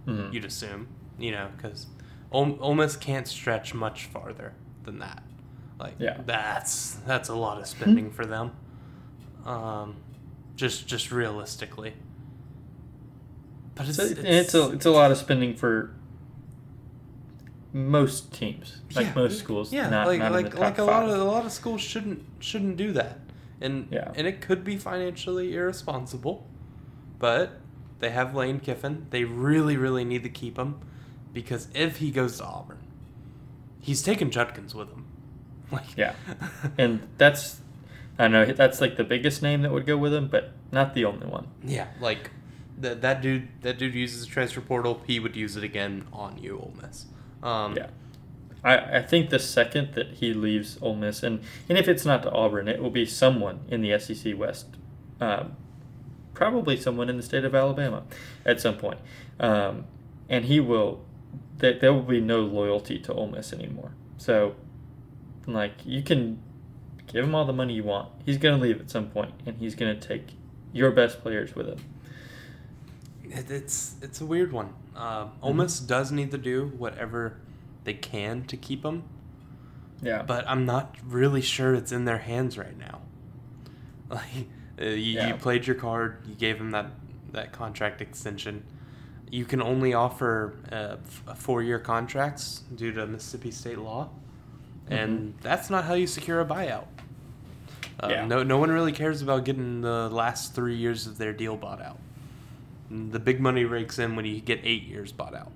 Speaker 1: Mhm.
Speaker 2: You'd assume, you know, because Ole, Ole Miss can't stretch much farther than that. Like
Speaker 1: Yeah.
Speaker 2: that's that's a lot of <laughs> spending for them. Um, just just realistically. But it's
Speaker 1: So it- it's, a it's a lot of spending for most teams, like
Speaker 2: Yeah,
Speaker 1: most schools.
Speaker 2: Yeah,
Speaker 1: not,
Speaker 2: like
Speaker 1: not
Speaker 2: like like a lot of a lot of schools shouldn't shouldn't do that, and
Speaker 1: Yeah.
Speaker 2: and it could be financially irresponsible, but they have Lane Kiffin. They really really need to keep him, because if he goes to Auburn, he's taking Judkins with him. <laughs> Like
Speaker 1: Yeah. <laughs> and that's I know that's like the biggest name that would go with him, but not the only one.
Speaker 2: yeah, like that that dude that dude uses the transfer portal. He would use it again on you, Ole Miss. Um,
Speaker 1: Yeah. I, I think the second that he leaves Ole Miss, and, and if it's not to Auburn, it will be someone in the SEC West. Um, probably someone in the state of Alabama at some point. Um, and he will, there, there will be no loyalty to Ole Miss anymore. So, like, you can give him all the money you want. He's going to leave at some point, and he's going to take your best players with him.
Speaker 2: It's it's a weird one. Ole
Speaker 1: Mhm.
Speaker 2: Miss does need to do whatever they can to keep him,
Speaker 1: Yeah.
Speaker 2: but I'm not really sure it's in their hands right now. <laughs> Like uh, you,
Speaker 1: Yeah.
Speaker 2: you played your card, you gave him that that contract extension. You can only offer uh, f- four-year contracts due to Mississippi state law, and that's not how you secure a buyout. Uh,
Speaker 1: Yeah.
Speaker 2: No, no one really cares about getting the last three years of their deal bought out. The big money rakes in when you get eight years bought out.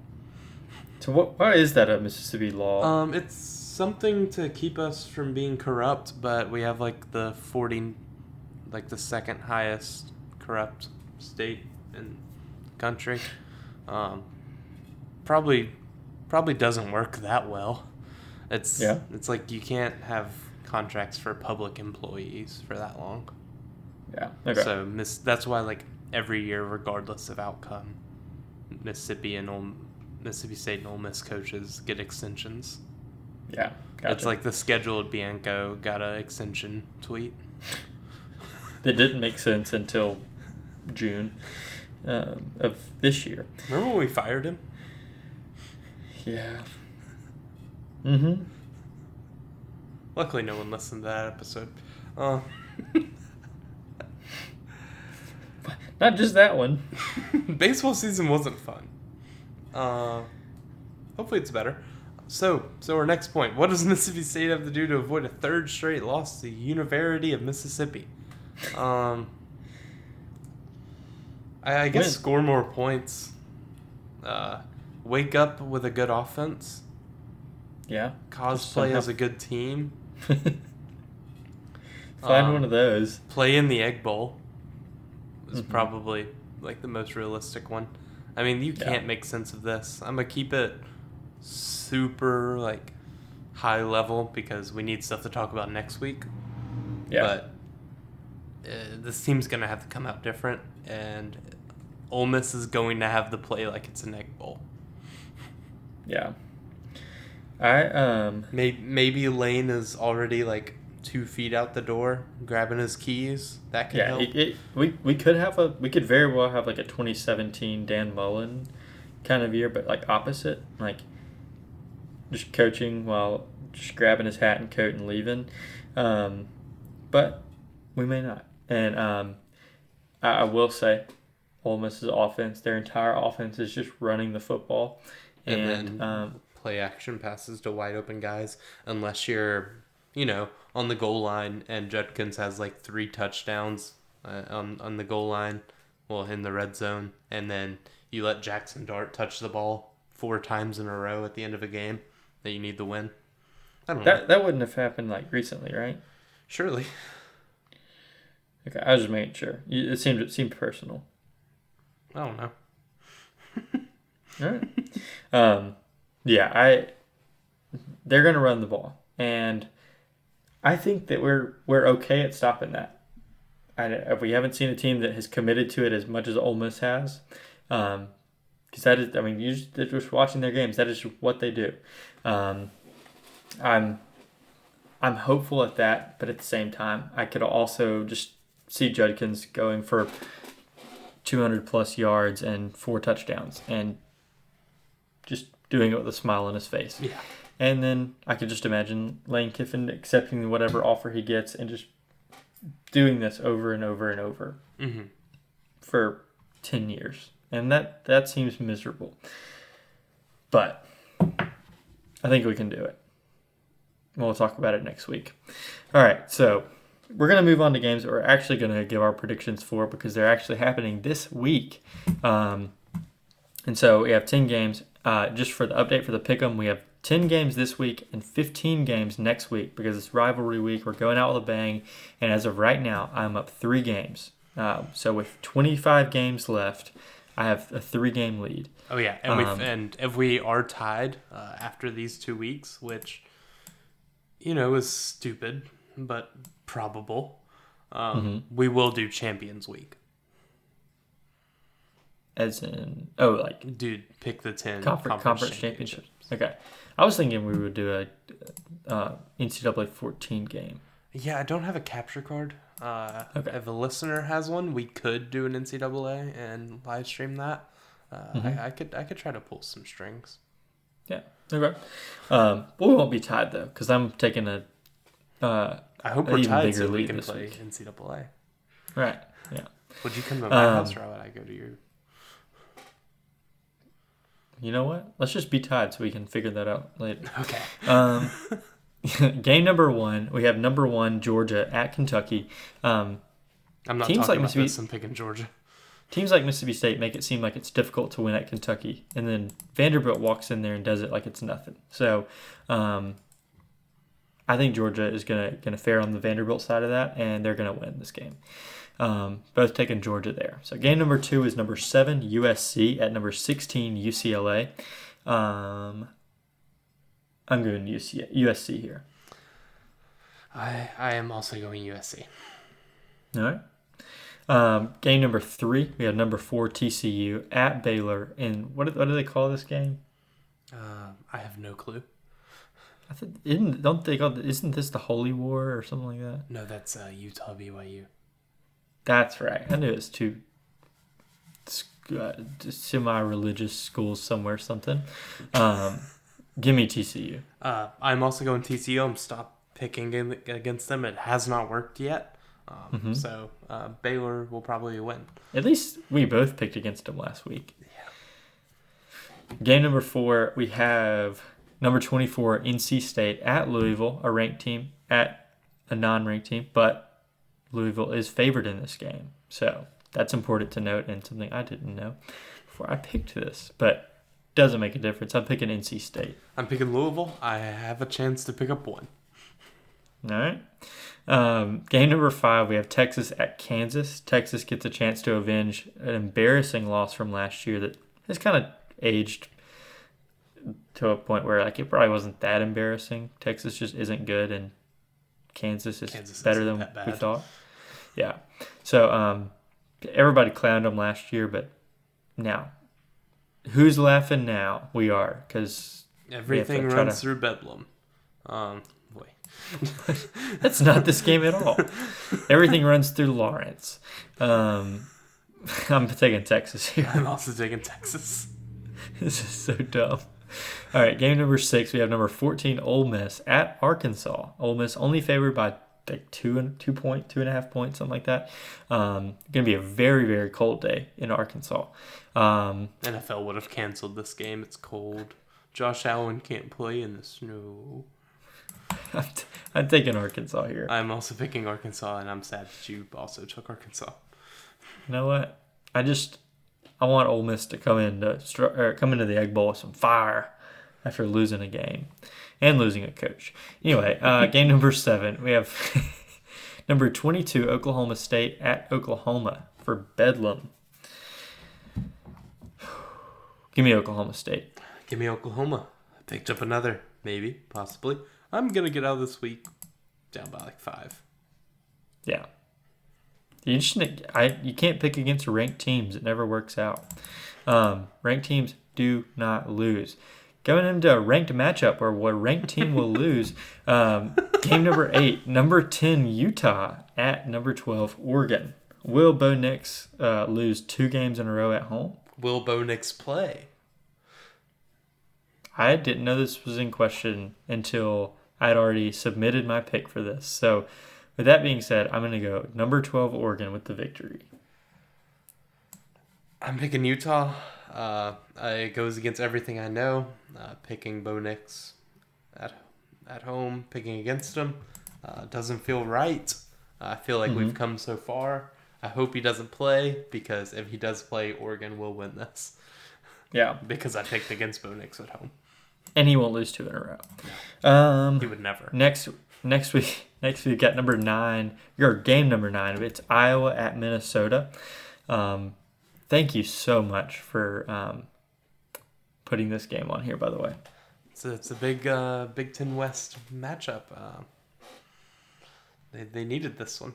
Speaker 1: so, what, why is that a Mississippi law?
Speaker 2: Um, it's something to keep us from being corrupt, but we have like the forty, like the second highest corrupt state in the country. Um, probably, probably doesn't work that well. It's
Speaker 1: Yeah.
Speaker 2: It's like you can't have contracts for public employees for that long.
Speaker 1: yeah. Okay.
Speaker 2: So miss that's why like every year, regardless of outcome, Mississippi and Ole, Mississippi State and Ole Miss coaches get extensions.
Speaker 1: yeah. Gotcha.
Speaker 2: It's like the scheduled Bianco got a extension tweet. <laughs>
Speaker 1: that didn't make sense until June um, of this year.
Speaker 2: Remember when we fired him?
Speaker 1: Yeah. Mm-hmm.
Speaker 2: Luckily, no one listened to that episode. Uh, <laughs>
Speaker 1: Not just that one. <laughs>
Speaker 2: baseball season wasn't fun. Uh, hopefully, it's better. So, so our next point: What does <laughs> Mississippi State have to do to avoid a third straight loss to the University of Mississippi? Um, I, I guess
Speaker 1: Win.
Speaker 2: score more points. Uh, wake up with a good offense.
Speaker 1: Yeah.
Speaker 2: Cosplay as a good team. <laughs>
Speaker 1: Find
Speaker 2: Um,
Speaker 1: one of those.
Speaker 2: play in the egg bowl is
Speaker 1: Mhm.
Speaker 2: probably like the most realistic one i mean you
Speaker 1: Yeah.
Speaker 2: can't make sense of this i'm gonna keep it super like high level because we need stuff to talk about next week
Speaker 1: Yeah.
Speaker 2: but uh, this team's gonna have to come out different and Ole Miss is going to have to play like it's an egg bowl.
Speaker 1: yeah. I um
Speaker 2: Maybe, maybe Lane is already like two feet out the door grabbing his keys. That could
Speaker 1: yeah,
Speaker 2: help.
Speaker 1: it, it, we we could have a we could very well have like a 2017 Dan Mullen kind of year, but like opposite, like just coaching while just grabbing his hat and coat and leaving. Um, but we may not. And um, I, I will say, Ole Miss's offense, their entire offense is just running the football,
Speaker 2: And
Speaker 1: and,
Speaker 2: then-
Speaker 1: um,
Speaker 2: play action passes to wide open guys unless you're, you know, on the goal line and Judkins has like three touchdowns uh, on on the goal line, well in the red zone, and then you let Jackson Dart touch the ball four times in a row at the end of a game that you need the win. I don't know.
Speaker 1: that that wouldn't have happened like recently, right?
Speaker 2: Surely.
Speaker 1: Okay, I was just making sure. It seemed it seemed personal.
Speaker 2: I don't know. <laughs>
Speaker 1: All right. um, yeah, I. They're gonna run the ball, and I think that we're we're okay at stopping that. I, if we haven't seen a team that has committed to it as much as Ole Miss has, because that is. I mean, you just, just watching their games. That is what they do. Um, I'm. I'm hopeful at that, but at the same time, I could also just see Judkins going for 200 plus yards and four touchdowns and just doing it with a smile on his face.
Speaker 2: Yeah.
Speaker 1: And then I could just imagine Lane Kiffin accepting whatever offer he gets and just doing this over and over and over
Speaker 2: Mm-hmm.
Speaker 1: for 10 years. And that that seems miserable. But I think we can do it. We'll talk about it next week. All right, so we're going to move on to games that we're actually going to give our predictions for because they're actually happening this week. Um, and so we have 10 games. Uh, just for the update for the pick'em, we have 10 games this week and 15 games next week because it's rivalry week. We're going out with a bang. And as of right now, I'm up three games. Uh, so with 25 games left, I have a three game lead.
Speaker 2: Oh yeah, and we
Speaker 1: Um,
Speaker 2: and if we are tied uh, after these two weeks, which you know is stupid but probable, um,
Speaker 1: Mm-hmm.
Speaker 2: we will do Champions Week.
Speaker 1: As in, oh, like
Speaker 2: Dude, pick the ten
Speaker 1: conference, conference championships. Okay. I was thinking we would do a uh, NCAA 14 game.
Speaker 2: Yeah, I don't have a capture card. Uh,
Speaker 1: Okay.
Speaker 2: If a listener has one, we could do an NCAA and live stream that. Uh,
Speaker 1: Mm-hmm.
Speaker 2: I, I could I could try to pull some strings.
Speaker 1: Yeah. Okay. Um, but we won't be tied though, because I'm taking a. Uh,
Speaker 2: I hope we're
Speaker 1: even
Speaker 2: tied
Speaker 1: bigger
Speaker 2: so we can play
Speaker 1: week.
Speaker 2: NCAA.
Speaker 1: right. Yeah.
Speaker 2: Would you come to my
Speaker 1: Um,
Speaker 2: house or would I go to your?
Speaker 1: You know what? Let's just be tied so we can figure that out later.
Speaker 2: Okay.
Speaker 1: Um, <laughs> <laughs> game number one, we have number one Georgia at Kentucky. Um,
Speaker 2: I'm not
Speaker 1: Teams
Speaker 2: talking
Speaker 1: like
Speaker 2: about
Speaker 1: Mississippi-
Speaker 2: this. I'm picking Georgia.
Speaker 1: teams like Mississippi State make it seem like it's difficult to win at Kentucky, and then Vanderbilt walks in there and does it like it's nothing. So, um, I think Georgia is gonna gonna fare on the Vanderbilt side of that, and they're gonna win this game. Um, both taking Georgia there. So game number two is number seven USC at number sixteen UCLA. Um, I'm going UC, USC here.
Speaker 2: I I am also going USC.
Speaker 1: All right. Um, game number three, we have number four TCU at Baylor. And what do, what do they call this game?
Speaker 2: Uh, I have no clue.
Speaker 1: I think isn't don't they call isn't this the Holy War or something like that?
Speaker 2: No, that's uh, Utah BYU.
Speaker 1: That's right. I knew it was two uh, semi-religious schools somewhere, something. Um, Give me TCU.
Speaker 2: Uh, I'm also going TCU. I'm stop picking in, against them. It has not worked yet. Um,
Speaker 1: Mhm.
Speaker 2: So uh, Baylor will probably win.
Speaker 1: At least we both picked against them last week. Game number four, we have number 24, NC State at Louisville, a ranked team, at a non ranked team, but Louisville is favored in this game. So that's important to note and something I didn't know before I picked this, but doesn't make a difference. I'm picking NC State.
Speaker 2: I'm picking Louisville. I have a chance to pick up one.
Speaker 1: All right. Um, game number five, we have Texas at Kansas. Texas gets a chance to avenge an embarrassing loss from last year that has kind of aged to a point where like it probably wasn't that embarrassing. Texas just isn't good, and Kansas is
Speaker 2: Kansas
Speaker 1: better than we thought. Yeah. So um, everybody clowned them last year, but now, who's laughing now? We are because
Speaker 2: Everything runs
Speaker 1: to-
Speaker 2: through Bedlam. Um, wait. <laughs>
Speaker 1: That's not this game at all. Everything runs through Lawrence. Um, <laughs> I'm taking Texas here.
Speaker 2: I'm also taking Texas. <laughs>
Speaker 1: This is so dumb. All right, game number six. We have number 14, Ole Miss at Arkansas. Ole Miss only favored by like two and two point, two and a half points, something like that. Um, gonna be a very very cold day in Arkansas. Um,
Speaker 2: NFL would have canceled this game. It's cold. Josh Allen can't play in the snow. <laughs>
Speaker 1: I'm, t- I'm taking Arkansas here.
Speaker 2: I'm also picking Arkansas, and I'm sad that you also took Arkansas.
Speaker 1: You know what? I just I want Ole Miss to come into str- or come into the Egg Bowl with some fire after losing a game and losing a coach. Anyway, uh, <laughs> game number seven, we have <laughs> number twenty-two Oklahoma State at Oklahoma for Bedlam. <sighs> Give me Oklahoma State.
Speaker 2: Give me Oklahoma. I picked up another, maybe, possibly. I'm gonna get out of this week down by like five.
Speaker 1: Yeah. You just I you can't pick against ranked teams. It never works out. Um, ranked teams do not lose. Going into a ranked matchup where what ranked team will <laughs> lose. Um, game number eight, number ten Utah at number twelve Oregon. Will Bo Nix uh, lose two games in a row at home?
Speaker 2: Will Bo Nix play?
Speaker 1: I didn't know this was in question until I'd already submitted my pick for this. So, with that being said, I'm going to go number 12 Oregon with the victory.
Speaker 2: I'm picking Utah. Uh, it goes against everything I know. Uh, picking Bo Nix at at home, picking against him, uh, doesn't feel right. I feel like we've come so far. I hope he doesn't play because if he does play, Oregon will win this
Speaker 1: Yeah. <laughs>
Speaker 2: because I picked against Bo Nix at home.
Speaker 1: and he won't lose two in a row. Um,
Speaker 2: He would never.
Speaker 1: next next week <laughs> next week got number nine. Your game number nine. It's Iowa at Minnesota. Um, thank you so much for um, putting this game on here. By the way,
Speaker 2: It's a, it's a big uh, Big Ten West matchup. Uh, they, they needed this one.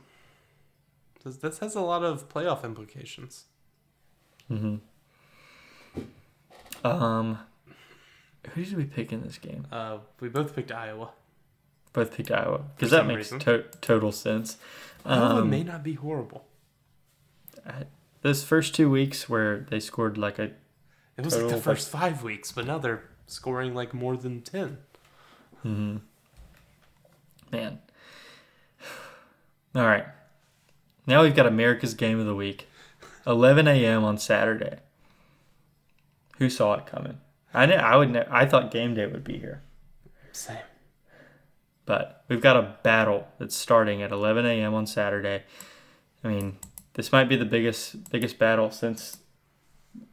Speaker 2: This, this has a lot of playoff implications.
Speaker 1: um, who did we pick in this game?
Speaker 2: Uh, we both picked Iowa.
Speaker 1: Both picked Iowa because that makes to- total sense.
Speaker 2: Iowa
Speaker 1: Um,
Speaker 2: may not be horrible.
Speaker 1: Those first two weeks where they scored like a
Speaker 2: It was like the first five weeks, but now they're scoring like more than 10. Mhm.
Speaker 1: man. All right, now we've got America's Game of the Week, 11 a.m. on Saturday. Who saw it coming? I knew, I would. Ne- I thought game day would be here,
Speaker 2: Same.
Speaker 1: but we've got a battle that's starting at 11 a.m. on Saturday. I mean, this might be the biggest biggest battle since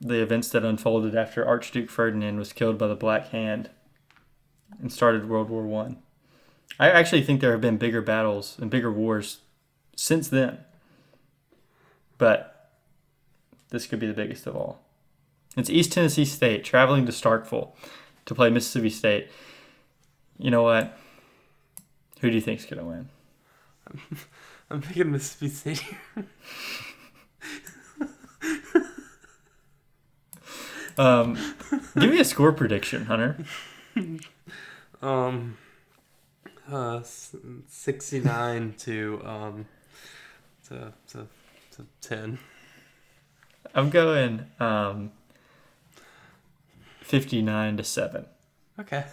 Speaker 1: the events that unfolded after Archduke Ferdinand was killed by the Black Hand and started World War One. I. I actually think there have been bigger battles and bigger wars since then, but this could be the biggest of all. It's East Tennessee State traveling to Starkville to play Mississippi State. You know what? Who do you think's gonna win? <laughs>
Speaker 2: I'm picking Mississippi State.
Speaker 1: Um, give me a score prediction, Hunter.
Speaker 2: Um, uh, 69 to, um, to, to, to 10.
Speaker 1: I'm going um, 59 to seven.
Speaker 2: Okay.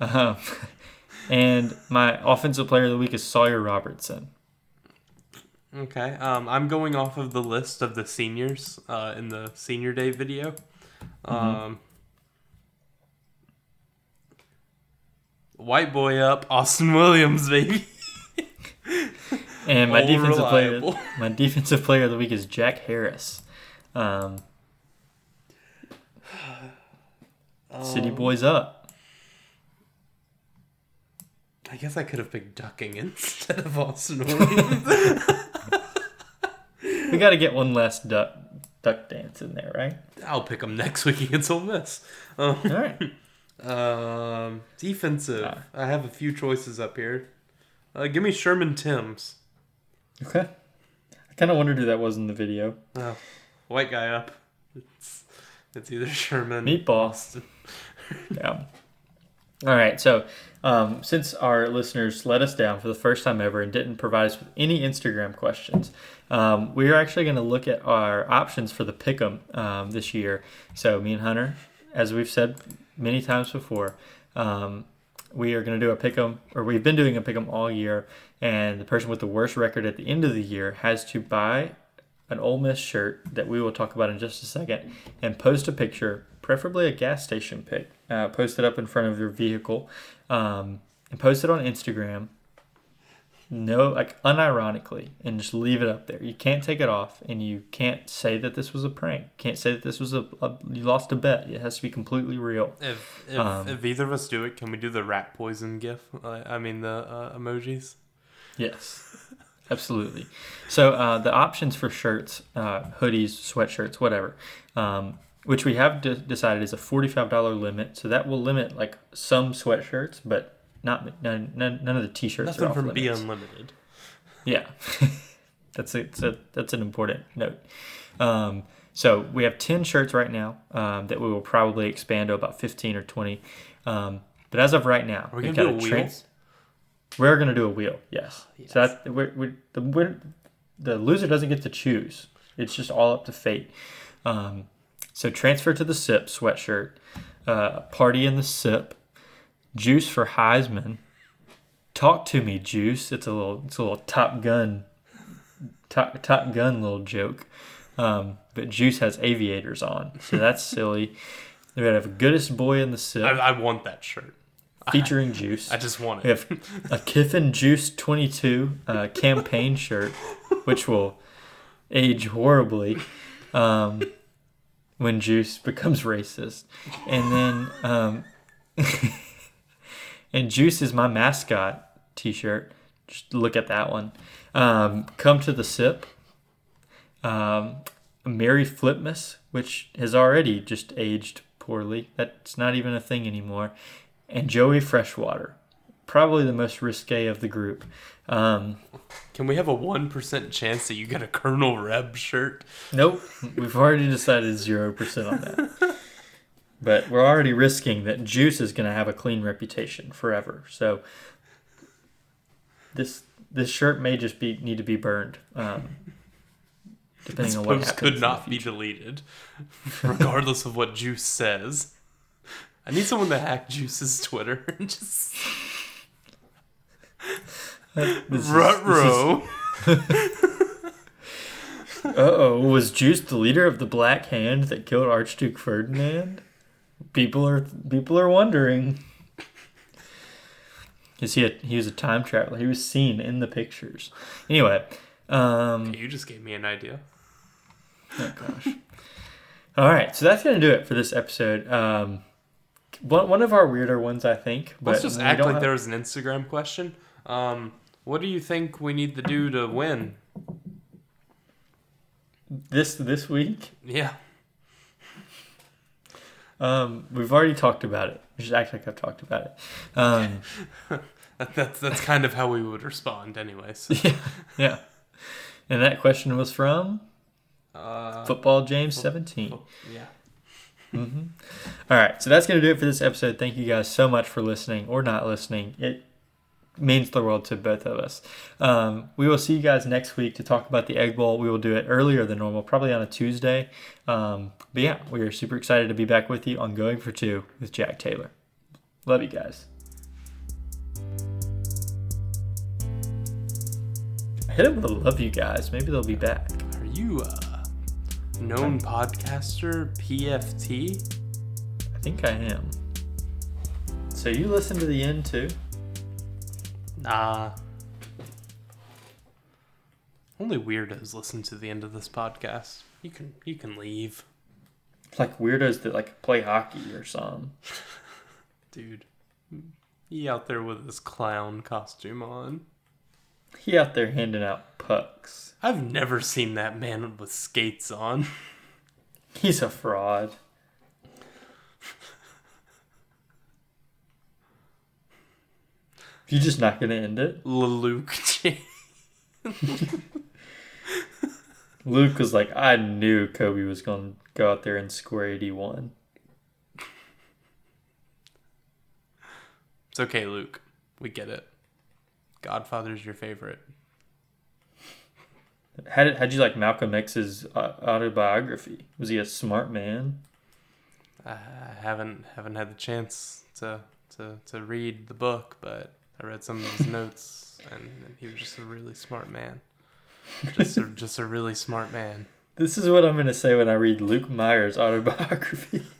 Speaker 1: Um, <laughs> and my offensive player of the week is Sawyer Robertson.
Speaker 2: Okay. Um, I'm going off of the list of the seniors uh, in the senior day video. Um, white boy up, <laughs> Austin Williams, baby.
Speaker 1: And my
Speaker 2: All
Speaker 1: defensive
Speaker 2: reliable.
Speaker 1: player, my defensive player of the week is Jack Harris. Um, <sighs> City
Speaker 2: Um,
Speaker 1: boys up.
Speaker 2: I guess I could have picked ducking instead of Austin Williams. <laughs>
Speaker 1: We got to get one last duck duck dance in there, right?
Speaker 2: I'll pick him next week <laughs> against Ole Miss. Um,
Speaker 1: All right.
Speaker 2: um, defensive.
Speaker 1: Ah.
Speaker 2: I have a few choices up here. Uh, give me Sherman Timms.
Speaker 1: Okay. I kind of wondered who that was in the video.
Speaker 2: Oh, white guy up. It's it's either Sherman.
Speaker 1: Meatball.
Speaker 2: Austin. <laughs>
Speaker 1: Yeah. All right. So, um, since our listeners let us down for the first time ever and didn't provide us with any Instagram questions, um, we are actually going to look at our options for the pick'em um, this year. So, me and Hunter, as we've said many times before, um, we are going to do a pick'em, or we've been doing a pick'em all year, and the person with the worst record at the end of the year has to buy an Ole Miss shirt that we will talk about in just a second, and post a picture, preferably a gas station pic. Uh, post it up in front of your vehicle, um, and post it on Instagram. No, like unironically, and just leave it up there. You can't take it off, and you can't say that this was a prank. Can't say that this was a, a you lost a bet. It has to be completely real.
Speaker 2: If if,
Speaker 1: Um,
Speaker 2: if either of us do it, can we do the rat poison gif? I mean the uh, emojis.
Speaker 1: Yes, absolutely. So uh, the options for shirts, uh, hoodies, sweatshirts, whatever, um, which we have de- decided is a forty-five dollar limit. So that will limit like some sweatshirts, but not none, none, none of the t-shirts. are
Speaker 2: Nothing
Speaker 1: off
Speaker 2: from Be. Unlimited.
Speaker 1: Yeah, <laughs> that's a, a that's an important note. Um, so we have ten shirts right now um, that we will probably expand to about fifteen or twenty. Um, but as of right now,
Speaker 2: Are we
Speaker 1: we've
Speaker 2: gonna
Speaker 1: got
Speaker 2: do a
Speaker 1: trans- We're gonna do a wheel, yes.
Speaker 2: Yes.
Speaker 1: So that we're, we're, the winner, the loser doesn't get to choose. It's just all up to fate. Um, so transfer to the SIP sweatshirt, uh, party in the SIP, juice for Heisman. Talk to me, juice. It's a little, it's a little Top Gun, Top Top Gun little joke. Um, but juice has aviators on, so that's <laughs> silly. We have a goodest boy in the
Speaker 2: I,
Speaker 1: SIP
Speaker 2: I want that shirt.
Speaker 1: featuring <laughs> juice.
Speaker 2: I just want it.
Speaker 1: We have a Kiffin Juice 22 uh, campaign shirt, which will age horribly um, when Juice <laughs> becomes racist. And then, um, <laughs> and Juice is my mascot t shirt. Just look at that one. Um, come to the sip. Um, Merry Flipmas, which has already just aged poorly. That's not even a thing anymore. And Joey Freshwater, probably the most risque of the group. Um,
Speaker 2: Can we have a one percent chance that you get a Colonel Reb shirt?
Speaker 1: nope, we've already decided zero percent on that. But we're already risking that Juice is going to have a clean reputation forever. So this this shirt may just be need to be burned, um, depending
Speaker 2: This
Speaker 1: on what
Speaker 2: post
Speaker 1: happens.
Speaker 2: could not be deleted, regardless of what Juice says. I need someone to hack Juice's Twitter and just Rutro.
Speaker 1: Uh oh, was Juice the leader of the Black Hand that killed Archduke Ferdinand? People are people are wondering. Is he a, he was a time traveler? He was seen in the pictures. Anyway, um,
Speaker 2: You just gave me an idea.
Speaker 1: oh gosh. All right, so that's gonna do it for this episode. Um, one one of our weirder ones, I think.
Speaker 2: Let's just act like
Speaker 1: have-
Speaker 2: there was an Instagram question. Um, what do you think we need to do to win?
Speaker 1: this this week.
Speaker 2: Yeah.
Speaker 1: Um, we've already talked about it. Just act like I've talked about it. Um, <laughs>
Speaker 2: That, that's that's kind of how we would respond, anyways. <laughs>
Speaker 1: yeah, yeah. And that question was from
Speaker 2: Uh,
Speaker 1: Football James 17.
Speaker 2: yeah.
Speaker 1: Mm-hmm. All right, so that's going to do it for this episode. Thank you guys so much for listening or not listening. It means the world to both of us. Um, we will see you guys next week to talk about the Egg Bowl. We will do it earlier than normal, probably on a Tuesday. Um, but yeah, we are super excited to be back with you on Going for Two with Jack Taylor. Love you guys. I hit it with a love you guys. Maybe they'll be back.
Speaker 2: Are you a known podcaster, PFT?
Speaker 1: I think I am. So you listen to the end too?
Speaker 2: Nah. Only weirdos listen to the end of this podcast. You can you can leave,
Speaker 1: Like weirdos that like play hockey or something. <laughs>
Speaker 2: dude. He out there with his clown costume on.
Speaker 1: He out there handing out pucks.
Speaker 2: I've never seen that man with skates on. <laughs>
Speaker 1: He's a fraud. You just not gonna end it?
Speaker 2: Luke. <laughs>
Speaker 1: Luke was like, I knew Kobe was gonna go out there and score eighty one.
Speaker 2: It's okay, Luke. We get it. Godfather's your favorite.
Speaker 1: How did how'd you like Malcolm X's uh, autobiography? Was he a smart man?
Speaker 2: I haven't haven't had the chance to to, to read the book, but I read some of his notes, and, he was just a really smart man. Just a, just a really smart man.
Speaker 1: This is what I'm gonna say when I read Luke Myers' autobiography. <laughs>